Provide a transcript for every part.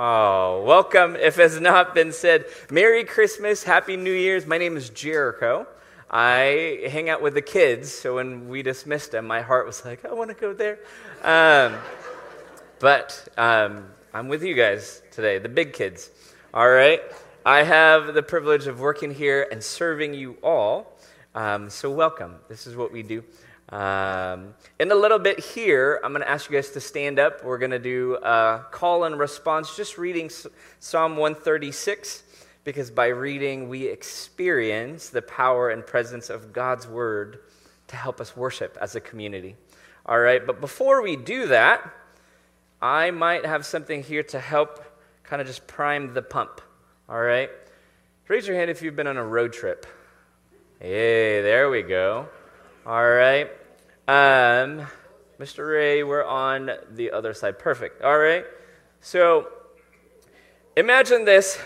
Oh, welcome. If has not been said, Merry Christmas, Happy New Year's. My name is Jericho. I hang out with the kids, so when we dismissed them, my heart was like, I want to go there. Um, but um, I'm with you guys today, the big kids. All right? I have the privilege of working here and serving you all. Um, so, welcome. This is what we do. Um, in a little bit here, I'm going to ask you guys to stand up. We're going to do a call and response, just reading Psalm 136, because by reading, we experience the power and presence of God's word to help us worship as a community. All right, but before we do that, I might have something here to help kind of just prime the pump. All right, raise your hand if you've been on a road trip. Hey, there we go. All right. Um, Mr. Ray, we're on the other side. Perfect. All right. So imagine this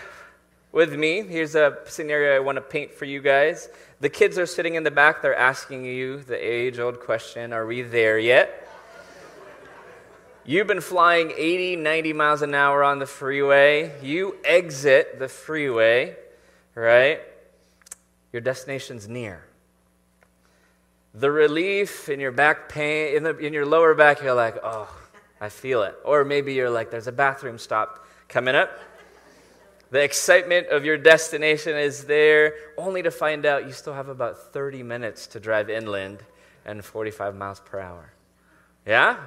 with me. Here's a scenario I want to paint for you guys. The kids are sitting in the back. They're asking you the age old question Are we there yet? You've been flying 80, 90 miles an hour on the freeway. You exit the freeway, right? Your destination's near the relief in your back pain, in, the, in your lower back, you're like, oh, I feel it. Or maybe you're like, there's a bathroom stop coming up. The excitement of your destination is there, only to find out you still have about 30 minutes to drive inland and 45 miles per hour. Yeah?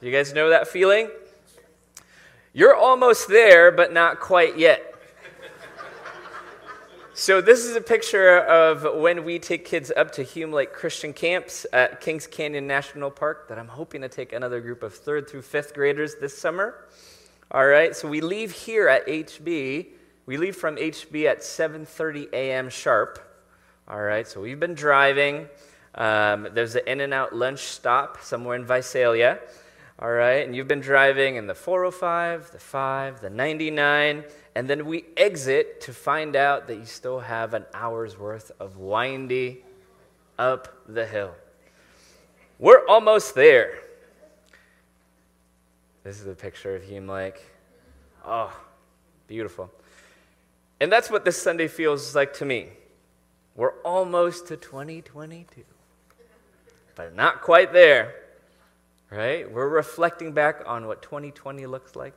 You guys know that feeling? You're almost there, but not quite yet. So, this is a picture of when we take kids up to Hume Lake Christian camps at Kings Canyon National Park that I'm hoping to take another group of third through fifth graders this summer. All right, so we leave here at HB. We leave from HB at 7:30 a.m. sharp. All right, so we've been driving. Um, there's an In-N-Out lunch stop somewhere in Visalia. All right, and you've been driving in the 405, the 5, the 99, and then we exit to find out that you still have an hour's worth of windy up the hill. We're almost there. This is a picture of Hume Lake. Oh, beautiful. And that's what this Sunday feels like to me. We're almost to 2022, but not quite there, right? We're reflecting back on what 2020 looks like.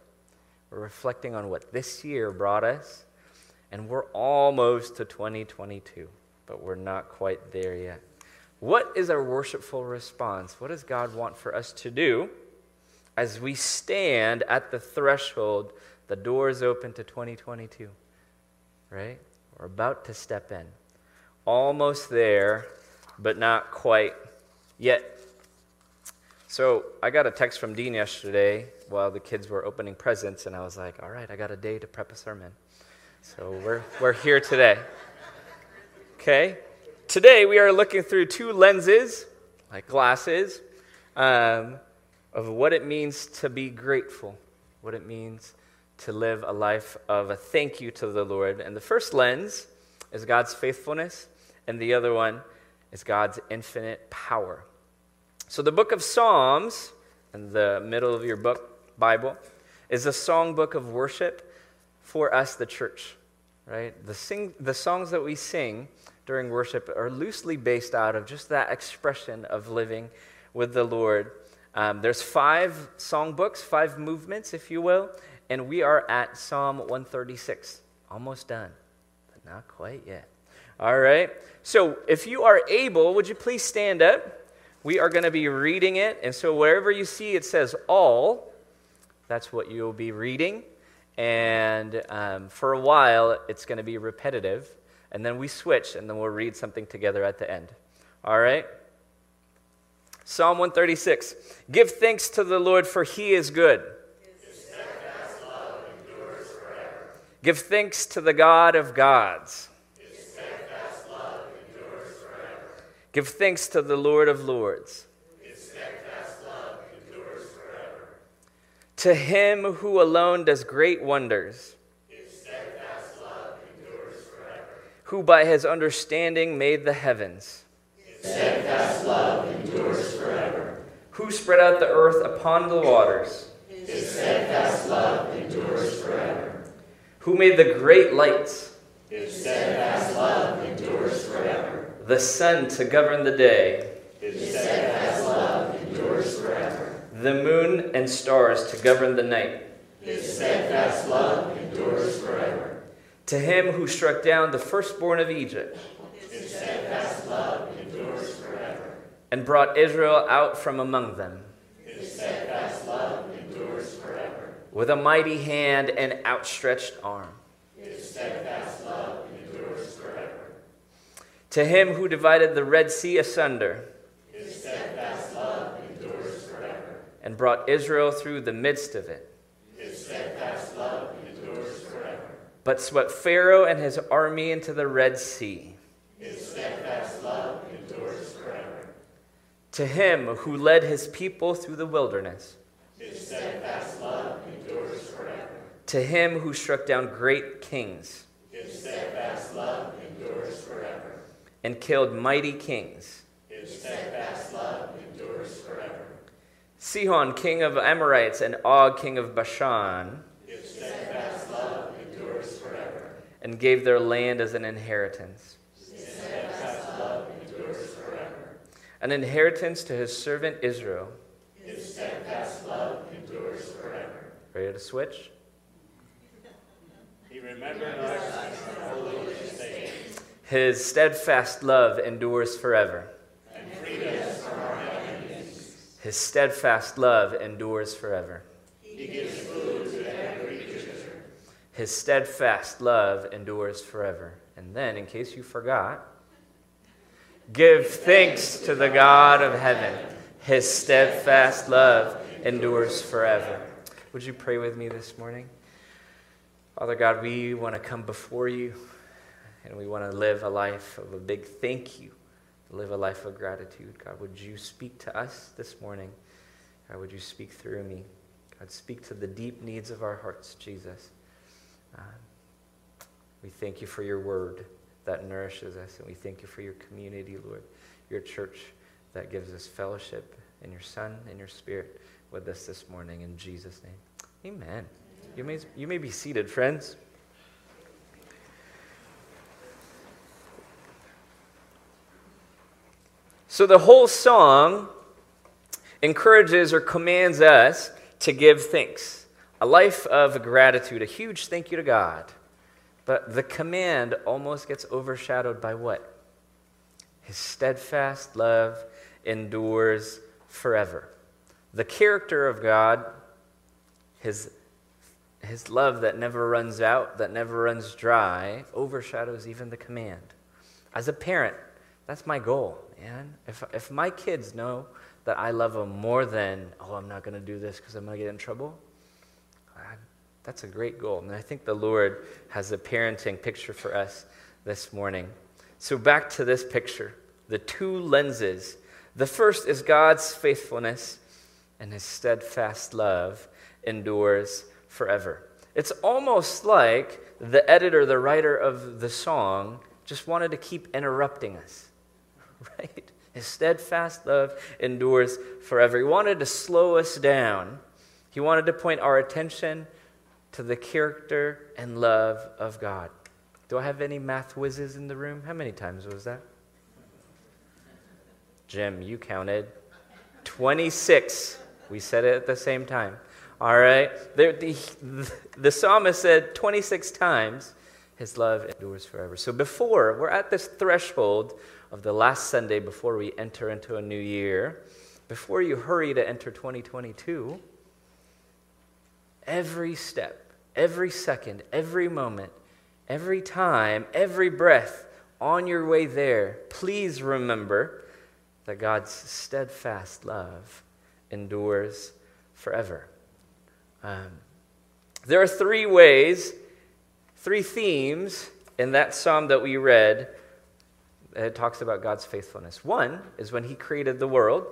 We're reflecting on what this year brought us, and we're almost to 2022, but we're not quite there yet. What is our worshipful response? What does God want for us to do as we stand at the threshold? The door is open to 2022, right? We're about to step in. Almost there, but not quite yet. So I got a text from Dean yesterday while the kids were opening presents, and I was like, all right, I got a day to prep a sermon. So we're, we're here today. Okay? Today we are looking through two lenses, like glasses, um, of what it means to be grateful, what it means to live a life of a thank you to the Lord. And the first lens is God's faithfulness, and the other one is God's infinite power. So the book of Psalms, in the middle of your book, Bible, is a songbook of worship for us, the church, right? The, sing, the songs that we sing during worship are loosely based out of just that expression of living with the Lord. Um, there's five songbooks, five movements, if you will, and we are at Psalm 136. Almost done, but not quite yet. All right. So if you are able, would you please stand up? we are going to be reading it. And so wherever you see it says all, that's what you'll be reading. And um, for a while, it's going to be repetitive. And then we switch, and then we'll read something together at the end. All right? Psalm 136 Give thanks to the Lord, for he is good. Give thanks to the God of gods. Give thanks to the Lord of lords. To him who alone does great wonders. Who by his understanding made the heavens. Who spread out the earth upon the waters. Who made the great lights. The sun to govern the day. His steadfast love endures forever. The moon and stars to govern the night. His steadfast love endures forever. To him who struck down the firstborn of Egypt. His steadfast love endures forever. And brought Israel out from among them. His steadfast love endures forever. With a mighty hand and outstretched arm. His steadfast love endures forever. To him who divided the Red Sea asunder. His steadfast love endures forever. And brought Israel through the midst of it. His steadfast love endures forever. But swept Pharaoh and his army into the Red Sea. His steadfast love endures forever. To him who led his people through the wilderness. His steadfast love endures forever. To him who struck down great kings. His steadfast love endures forever. And killed mighty kings. His steadfast. Sihon, king of Amorites, and Og, king of Bashan. Love. And gave their land as an inheritance. Love. An inheritance to his servant Israel. His steadfast love endures forever. Ready to switch? He remembered us holy His steadfast love endures forever. and freed us from our enemies. His steadfast love endures forever. He gives food to every creature. His steadfast love endures forever. And then, in case you forgot, give thanks to the God of heaven. His steadfast love endures forever. Would you pray with me this morning? Father God, we want to come before you and we want to live a life of a big thank you, live a life of gratitude. God, would you speak to us this morning? God, would you speak through me? God, speak to the deep needs of our hearts, Jesus. Uh, we thank you for your word that nourishes us, and we thank you for your community, Lord, your church that gives us fellowship in your Son and your Spirit with us this morning. In Jesus' name, amen. You may, you may be seated, friends. So the whole song encourages or commands us to give thanks, a life of gratitude, a huge thank you to God. But the command almost gets overshadowed by what? His steadfast love endures forever. The character of God, his, his love that never runs out, that never runs dry, overshadows even the command. As a parent, that's my goal, man. If, if my kids know that I love them more than, oh, I'm not going to do this because I'm going to get in trouble, that's a great goal. And I think the Lord has a parenting picture for us this morning. So, back to this picture the two lenses. The first is God's faithfulness, and his steadfast love endures forever. It's almost like the editor, the writer of the song, just wanted to keep interrupting us, right? His steadfast love endures forever. He wanted to slow us down. He wanted to point our attention to the character and love of God. Do I have any math whizzes in the room? How many times was that? Jim, you counted 26. We said it at the same time. All right? The, the, the psalmist said 26 times, His love endures forever. So before, we're at this threshold of the last Sunday before we enter into a new year. Before you hurry to enter 2022, every step, every second, every moment, every time, every breath on your way there, please remember that God's steadfast love endures forever. Um, there are three ways three themes in that psalm that we read. It talks about God's faithfulness. One is when He created the world,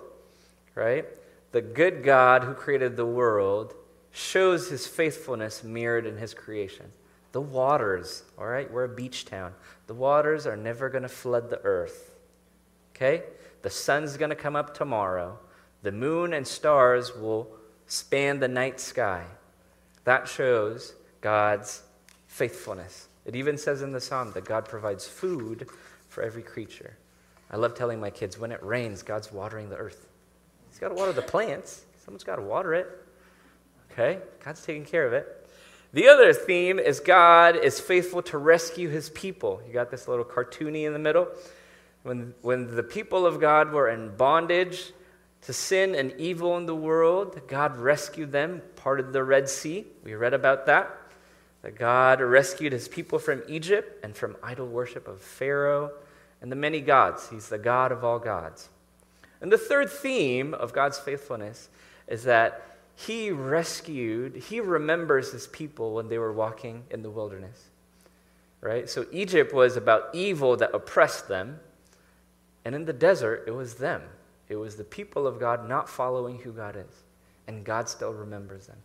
right? The good God who created the world shows His faithfulness mirrored in His creation. The waters, all right? We're a beach town. The waters are never going to flood the earth, okay? The sun's going to come up tomorrow. The moon and stars will span the night sky. That shows God's faithfulness. It even says in the psalm that God provides food for every creature. I love telling my kids when it rains, God's watering the earth. He's got to water the plants, someone's got to water it. Okay? God's taking care of it. The other theme is God is faithful to rescue his people. You got this little cartoony in the middle. When, when the people of God were in bondage to sin and evil in the world, God rescued them, parted the Red Sea. We read about that. That God rescued his people from Egypt and from idol worship of Pharaoh and the many gods. He's the God of all gods. And the third theme of God's faithfulness is that he rescued, he remembers his people when they were walking in the wilderness. Right? So Egypt was about evil that oppressed them. And in the desert, it was them. It was the people of God not following who God is. And God still remembers them.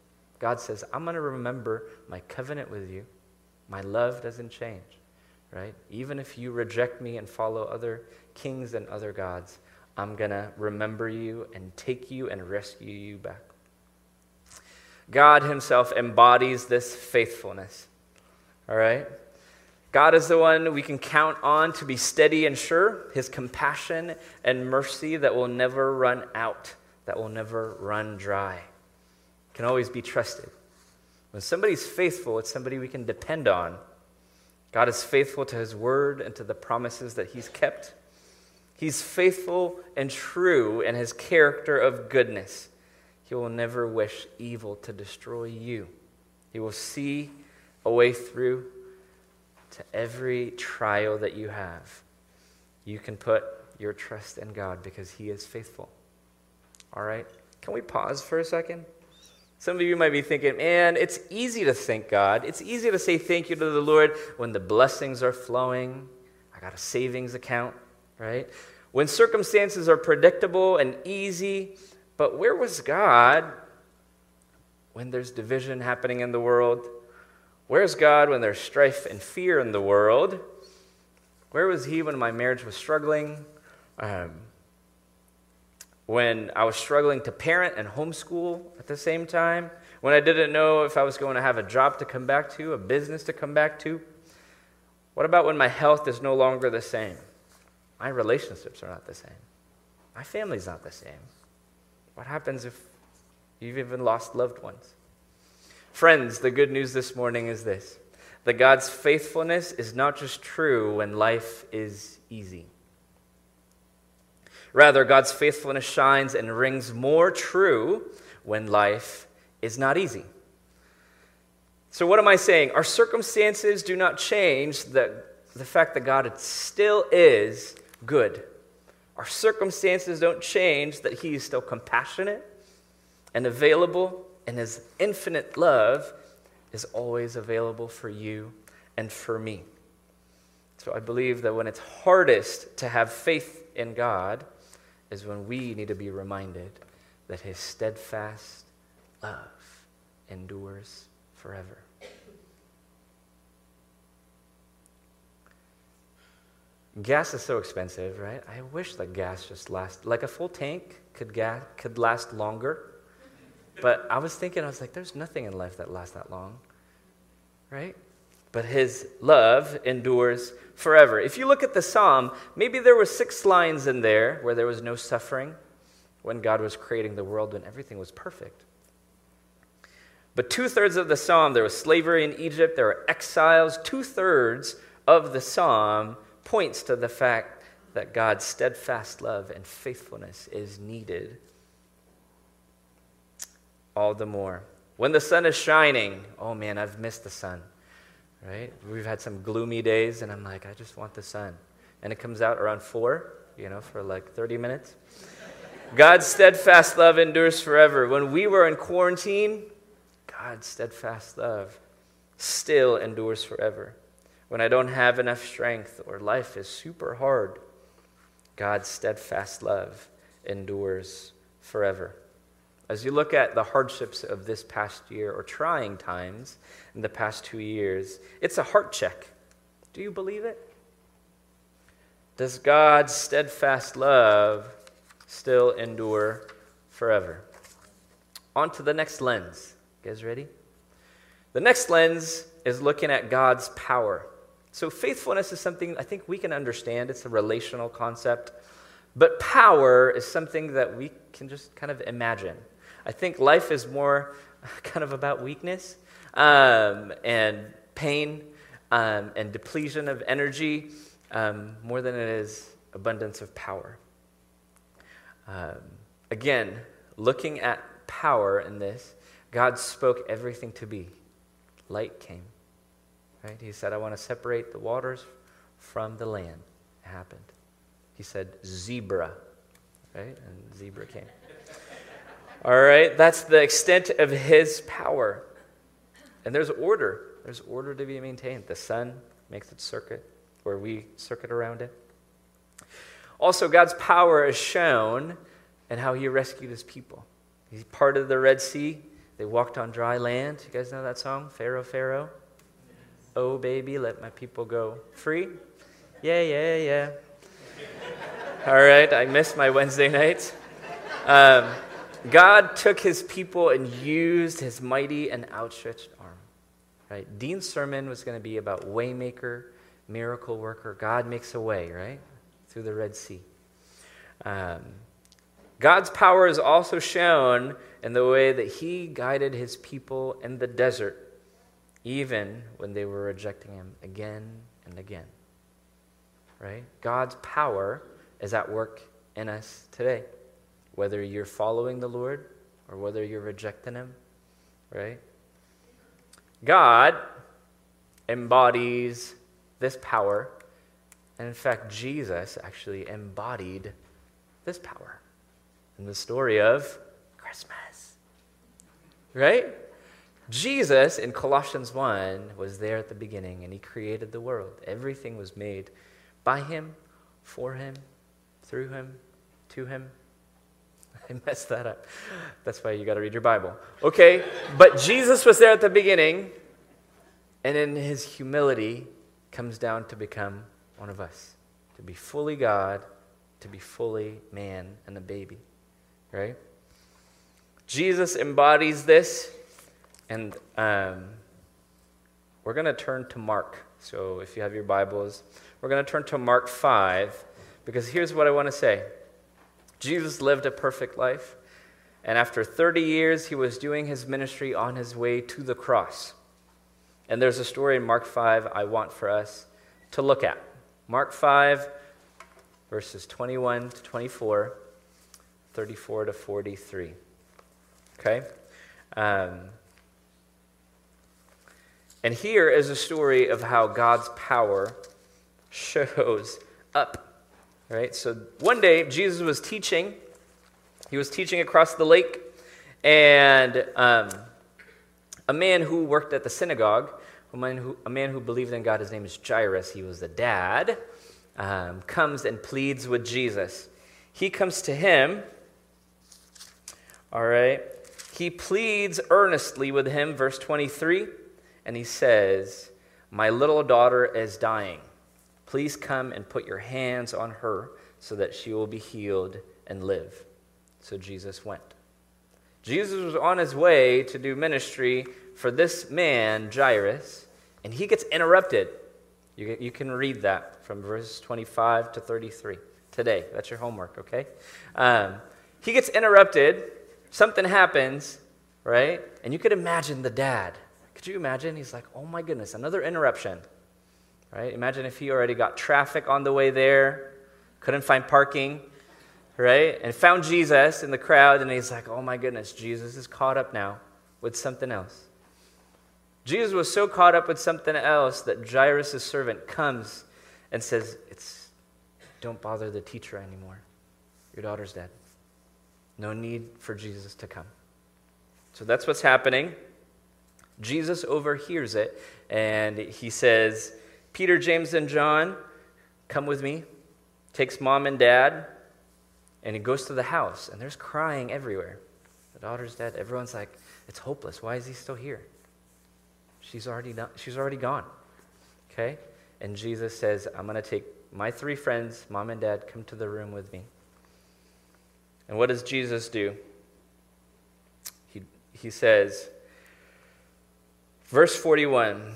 God says, I'm going to remember my covenant with you. My love doesn't change. Right? Even if you reject me and follow other kings and other gods, I'm going to remember you and take you and rescue you back. God Himself embodies this faithfulness. All right? God is the one we can count on to be steady and sure, His compassion and mercy that will never run out, that will never run dry, can always be trusted. When somebody's faithful, it's somebody we can depend on. God is faithful to His word and to the promises that He's kept. He's faithful and true in His character of goodness. He will never wish evil to destroy you. He will see a way through to every trial that you have. You can put your trust in God because He is faithful. All right? Can we pause for a second? Some of you might be thinking, man, it's easy to thank God. It's easy to say thank you to the Lord when the blessings are flowing. I got a savings account, right? When circumstances are predictable and easy, but where was God when there's division happening in the world? Where's God when there's strife and fear in the world? Where was He when my marriage was struggling? Um, when I was struggling to parent and homeschool at the same time? When I didn't know if I was going to have a job to come back to, a business to come back to? What about when my health is no longer the same? My relationships are not the same. My family's not the same. What happens if you've even lost loved ones? Friends, the good news this morning is this that God's faithfulness is not just true when life is easy. Rather, God's faithfulness shines and rings more true when life is not easy. So, what am I saying? Our circumstances do not change the, the fact that God still is good. Our circumstances don't change that He is still compassionate and available, and His infinite love is always available for you and for me. So I believe that when it's hardest to have faith in God is when we need to be reminded that His steadfast love endures forever. Gas is so expensive, right? I wish that gas just last like a full tank could gas could last longer. But I was thinking, I was like, there's nothing in life that lasts that long. Right? But his love endures forever. If you look at the psalm, maybe there were six lines in there where there was no suffering when God was creating the world when everything was perfect. But two thirds of the psalm, there was slavery in Egypt, there were exiles. Two thirds of the psalm points to the fact that God's steadfast love and faithfulness is needed all the more. When the sun is shining, oh man, I've missed the sun, right? We've had some gloomy days, and I'm like, I just want the sun. And it comes out around four, you know, for like 30 minutes. God's steadfast love endures forever. When we were in quarantine, God's steadfast love still endures forever. When I don't have enough strength or life is super hard, God's steadfast love endures forever. As you look at the hardships of this past year or trying times in the past two years, it's a heart check. Do you believe it? Does God's steadfast love still endure forever? On to the next lens. You guys ready? The next lens is looking at God's power. So, faithfulness is something I think we can understand. It's a relational concept. But power is something that we can just kind of imagine. I think life is more kind of about weakness um, and pain um, and depletion of energy um, more than it is abundance of power. Um, again, looking at power in this, God spoke everything to be. Light came. Right? He said, I want to separate the waters from the land. It happened. He said, zebra. Right? And zebra came. All right? That's the extent of his power. And there's order. There's order to be maintained. The sun makes its circuit, where we circuit around it. Also, God's power is shown in how he rescued his people. He's part of the Red Sea. They walked on dry land. You guys know that song? Pharaoh, Pharaoh. Oh, baby, let my people go free. Yeah, yeah, yeah. All right, I missed my Wednesday nights. Um, God took his people and used his mighty and outstretched arm. Right? Dean's sermon was going to be about waymaker, miracle worker. God makes a way, right? Through the Red Sea. Um, God's power is also shown in the way that he guided his people in the desert, even when they were rejecting him again and again. Right? God's power is at work in us today, whether you're following the Lord or whether you're rejecting him. Right? God embodies this power. And in fact, Jesus actually embodied this power in the story of Christmas. Right? Jesus in Colossians 1 was there at the beginning and he created the world. Everything was made by him, for him, through him, to him. I messed that up. That's why you got to read your Bible. Okay, but Jesus was there at the beginning and in his humility comes down to become one of us, to be fully God, to be fully man and a baby right? Jesus embodies this, and um, we're going to turn to Mark. So if you have your Bibles, we're going to turn to Mark 5, because here's what I want to say Jesus lived a perfect life, and after 30 years, he was doing his ministry on his way to the cross. And there's a story in Mark 5 I want for us to look at. Mark 5, verses 21 to 24. 34 to 43. Okay? Um, and here is a story of how God's power shows up. Right? So one day, Jesus was teaching. He was teaching across the lake, and um, a man who worked at the synagogue, a man, who, a man who believed in God, his name is Jairus, he was the dad, um, comes and pleads with Jesus. He comes to him all right? He pleads earnestly with him, verse 23, and he says, My little daughter is dying. Please come and put your hands on her so that she will be healed and live. So Jesus went. Jesus was on his way to do ministry for this man, Jairus, and he gets interrupted. You, you can read that from verse 25 to 33 today. That's your homework, okay? Um, he gets interrupted something happens, right? And you could imagine the dad. Could you imagine? He's like, oh my goodness, another interruption, right? Imagine if he already got traffic on the way there, couldn't find parking, right? And found Jesus in the crowd, and he's like, oh my goodness, Jesus is caught up now with something else. Jesus was so caught up with something else that Jairus' servant comes and says, It's don't bother the teacher anymore. Your daughter's dead. No need for Jesus to come. So that's what's happening. Jesus overhears it and he says, Peter, James, and John, come with me. Takes mom and dad and he goes to the house and there's crying everywhere. The daughter's dead. Everyone's like, it's hopeless. Why is he still here? She's already, done, she's already gone. Okay? And Jesus says, I'm going to take my three friends, mom and dad, come to the room with me. And what does Jesus do? He, he says, verse 41,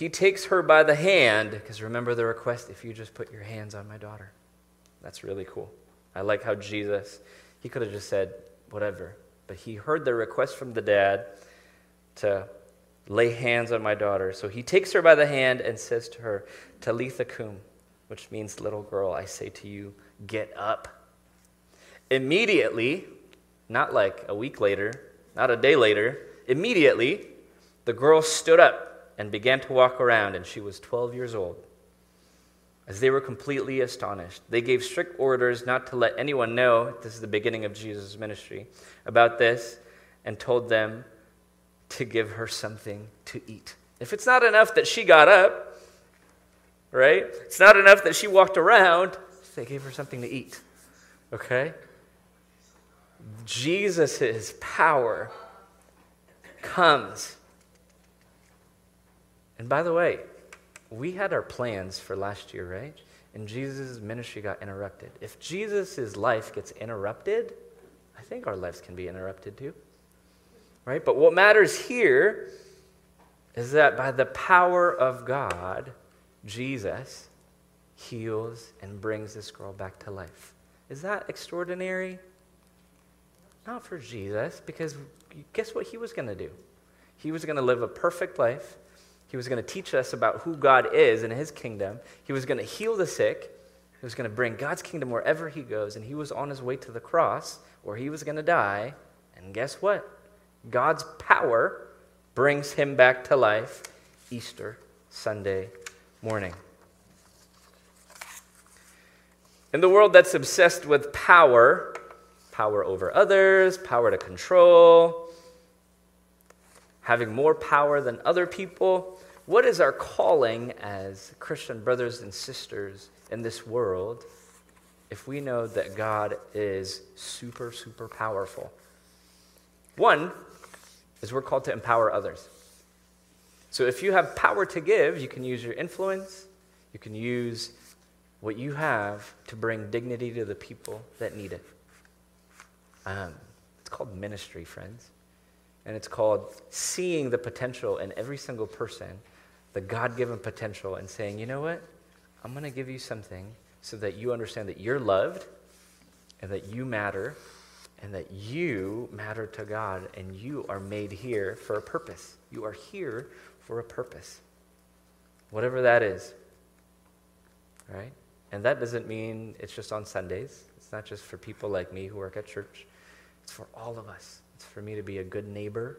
he takes her by the hand, because remember the request if you just put your hands on my daughter. That's really cool. I like how Jesus, he could have just said, whatever. But he heard the request from the dad to lay hands on my daughter. So he takes her by the hand and says to her, Talitha cum, which means little girl, I say to you, get up. Immediately, not like a week later, not a day later, immediately, the girl stood up and began to walk around, and she was 12 years old. As they were completely astonished, they gave strict orders not to let anyone know, this is the beginning of Jesus' ministry, about this, and told them to give her something to eat. If it's not enough that she got up, right? It's not enough that she walked around, they gave her something to eat. Okay? Jesus' power comes. And by the way, we had our plans for last year, right? And Jesus' ministry got interrupted. If Jesus' life gets interrupted, I think our lives can be interrupted too right? But what matters here is that by the power of God, Jesus heals and brings this girl back to life. Is that extraordinary? Not for Jesus, because guess what he was going to do? He was going to live a perfect life. He was going to teach us about who God is and his kingdom. He was going to heal the sick. He was going to bring God's kingdom wherever he goes. And he was on his way to the cross where he was going to die. And guess what? God's power brings him back to life Easter Sunday morning. In the world that's obsessed with power, power over others, power to control, having more power than other people, what is our calling as Christian brothers and sisters in this world if we know that God is super, super powerful? One, is we're called to empower others. So if you have power to give, you can use your influence, you can use what you have to bring dignity to the people that need it. Um, it's called ministry, friends. And it's called seeing the potential in every single person, the God given potential, and saying, you know what? I'm going to give you something so that you understand that you're loved and that you matter and that you matter to God and you are made here for a purpose. You are here for a purpose, whatever that is. Right? And that doesn't mean it's just on Sundays. It's not just for people like me who work at church. It's for all of us. It's for me to be a good neighbor,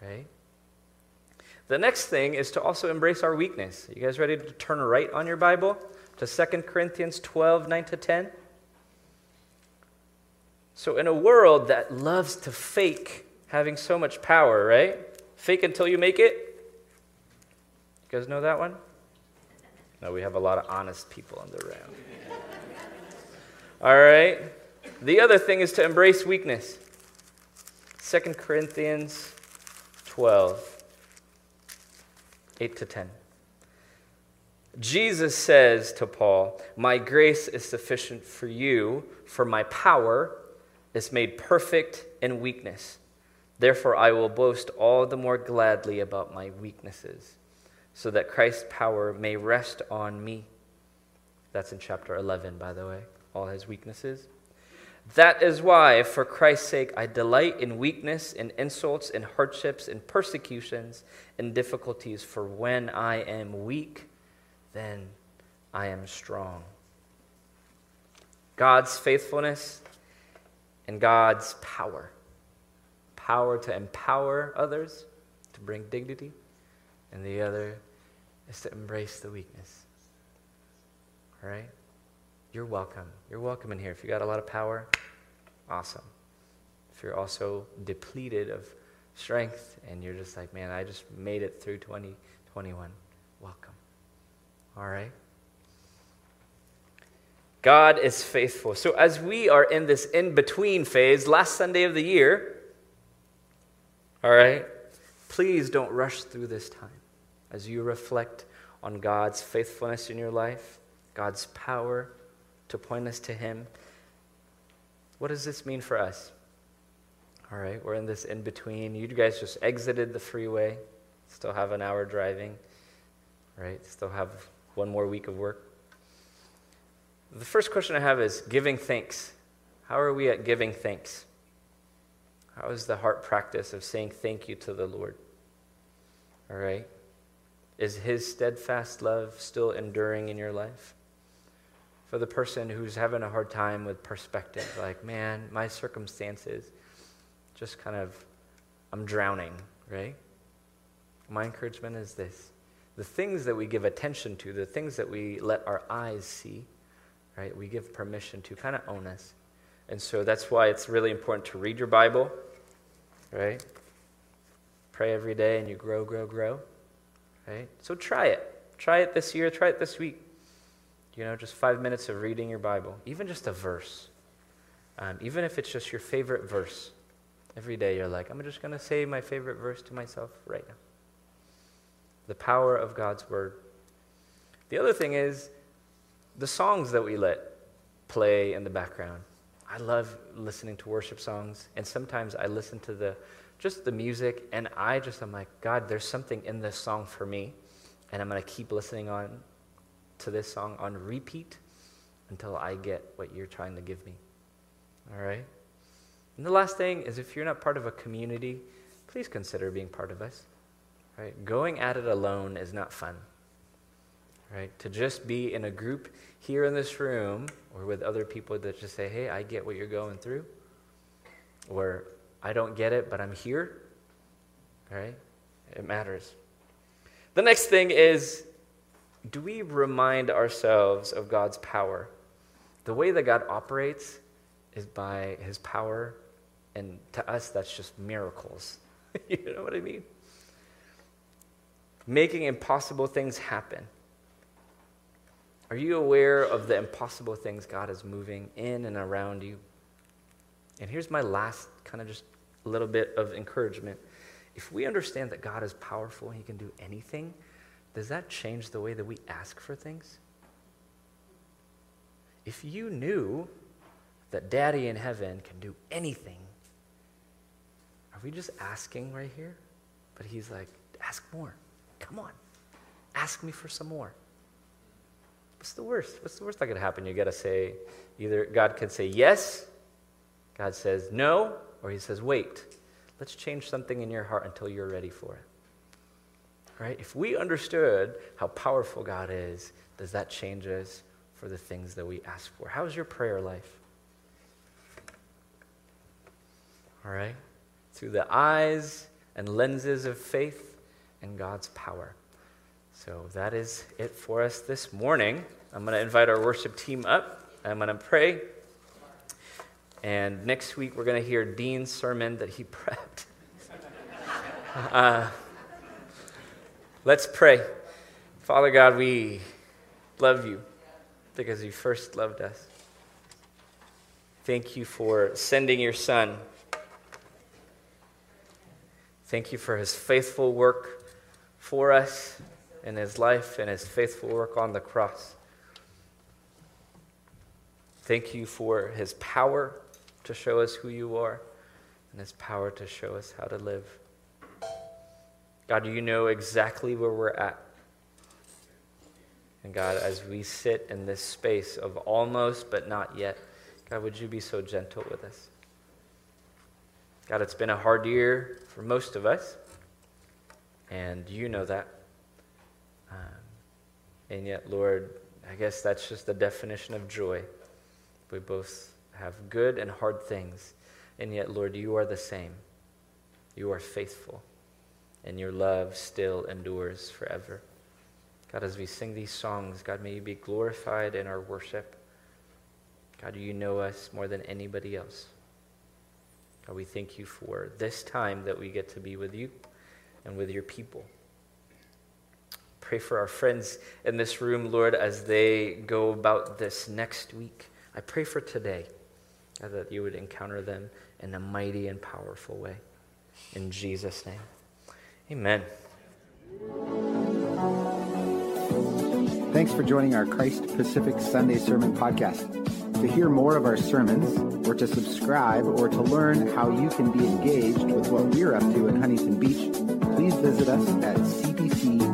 right? The next thing is to also embrace our weakness. You guys ready to turn right on your Bible to 2 Corinthians 12, 9 to 10? So, in a world that loves to fake having so much power, right? Fake until you make it. You guys know that one? No, we have a lot of honest people in the room. All right. The other thing is to embrace weakness. 2 Corinthians 12, 8 to 10. Jesus says to Paul, My grace is sufficient for you, for my power is made perfect in weakness. Therefore, I will boast all the more gladly about my weaknesses, so that Christ's power may rest on me. That's in chapter 11, by the way, all his weaknesses. That is why, for Christ's sake, I delight in weakness, in insults, in hardships, in persecutions, in difficulties, for when I am weak, then I am strong. God's faithfulness and God's power power to empower others, to bring dignity, and the other is to embrace the weakness. All right? You're welcome. You're welcome in here. If you got a lot of power, awesome. If you're also depleted of strength, and you're just like, man, I just made it through 2021. Welcome. All right? God is faithful. So, as we are in this in between phase, last Sunday of the year, all right, please don't rush through this time as you reflect on God's faithfulness in your life, God's power to point us to Him. What does this mean for us? All right, we're in this in between. You guys just exited the freeway, still have an hour driving, right? Still have one more week of work. The first question I have is giving thanks. How are we at giving thanks? How is the heart practice of saying thank you to the Lord? All right? Is His steadfast love still enduring in your life? For the person who's having a hard time with perspective, like, man, my circumstances, just kind of, I'm drowning, right? My encouragement is this the things that we give attention to, the things that we let our eyes see, right, we give permission to kind of own us. And so that's why it's really important to read your Bible, right? Pray every day and you grow, grow, grow, right? So try it. Try it this year, try it this week. You know, just five minutes of reading your Bible, even just a verse. Um, even if it's just your favorite verse, Every day you're like, I'm just going to say my favorite verse to myself right now. The power of God's word. The other thing is the songs that we let play in the background. I love listening to worship songs, and sometimes I listen to the just the music, and I just I'm like, God, there's something in this song for me, and I'm gonna keep listening on to this song on repeat until I get what you're trying to give me. All right? And the last thing is if you're not part of a community, please consider being part of us. Right? Going at it alone is not fun. Right? To just be in a group here in this room or with other people that just say, hey, I get what you're going through. Or I don't get it, but I'm here. All right? It matters. The next thing is do we remind ourselves of God's power? The way that God operates is by his power and to us, that's just miracles. you know what I mean? Making impossible things happen. Are you aware of the impossible things God is moving in and around you? And here's my last kind of just little bit of encouragement. If we understand that God is powerful and He can do anything, does that change the way that we ask for things? If you knew that Daddy in heaven can do anything, are we just asking right here? But he's like, ask more. Come on. Ask me for some more. What's the worst? What's the worst that could happen? You got to say either God can say yes, God says no, or he says wait. Let's change something in your heart until you're ready for it. Right? If we understood how powerful God is, does that change us for the things that we ask for? How's your prayer life? All right? through the eyes and lenses of faith and God's power. So that is it for us this morning. I'm going to invite our worship team up. I'm going to pray. And next week, we're going to hear Dean's sermon that he prepped. Uh, let's pray. Father God, we love you because you first loved us. Thank you for sending your son Thank you for his faithful work for us in his life and his faithful work on the cross. Thank you for his power to show us who you are and his power to show us how to live. God, you know exactly where we're at. And God, as we sit in this space of almost but not yet, God, would you be so gentle with us? God, it's been a hard year for most of us, and you know that. Um, and yet, Lord, I guess that's just the definition of joy. We both have good and hard things, and yet, Lord, you are the same. You are faithful, and your love still endures forever. God, as we sing these songs, God, may you be glorified in our worship. God, you know us more than anybody else. God, we thank you for this time that we get to be with you and with your people. Pray for our friends in this room, Lord, as they go about this next week. I pray for today God, that you would encounter them in a mighty and powerful way. In Jesus' name, amen. Thanks for joining our Christ Pacific Sunday Sermon Podcast. To hear more of our sermons, or to subscribe, or to learn how you can be engaged with what we're up to in Huntington Beach, please visit us at cpc.church.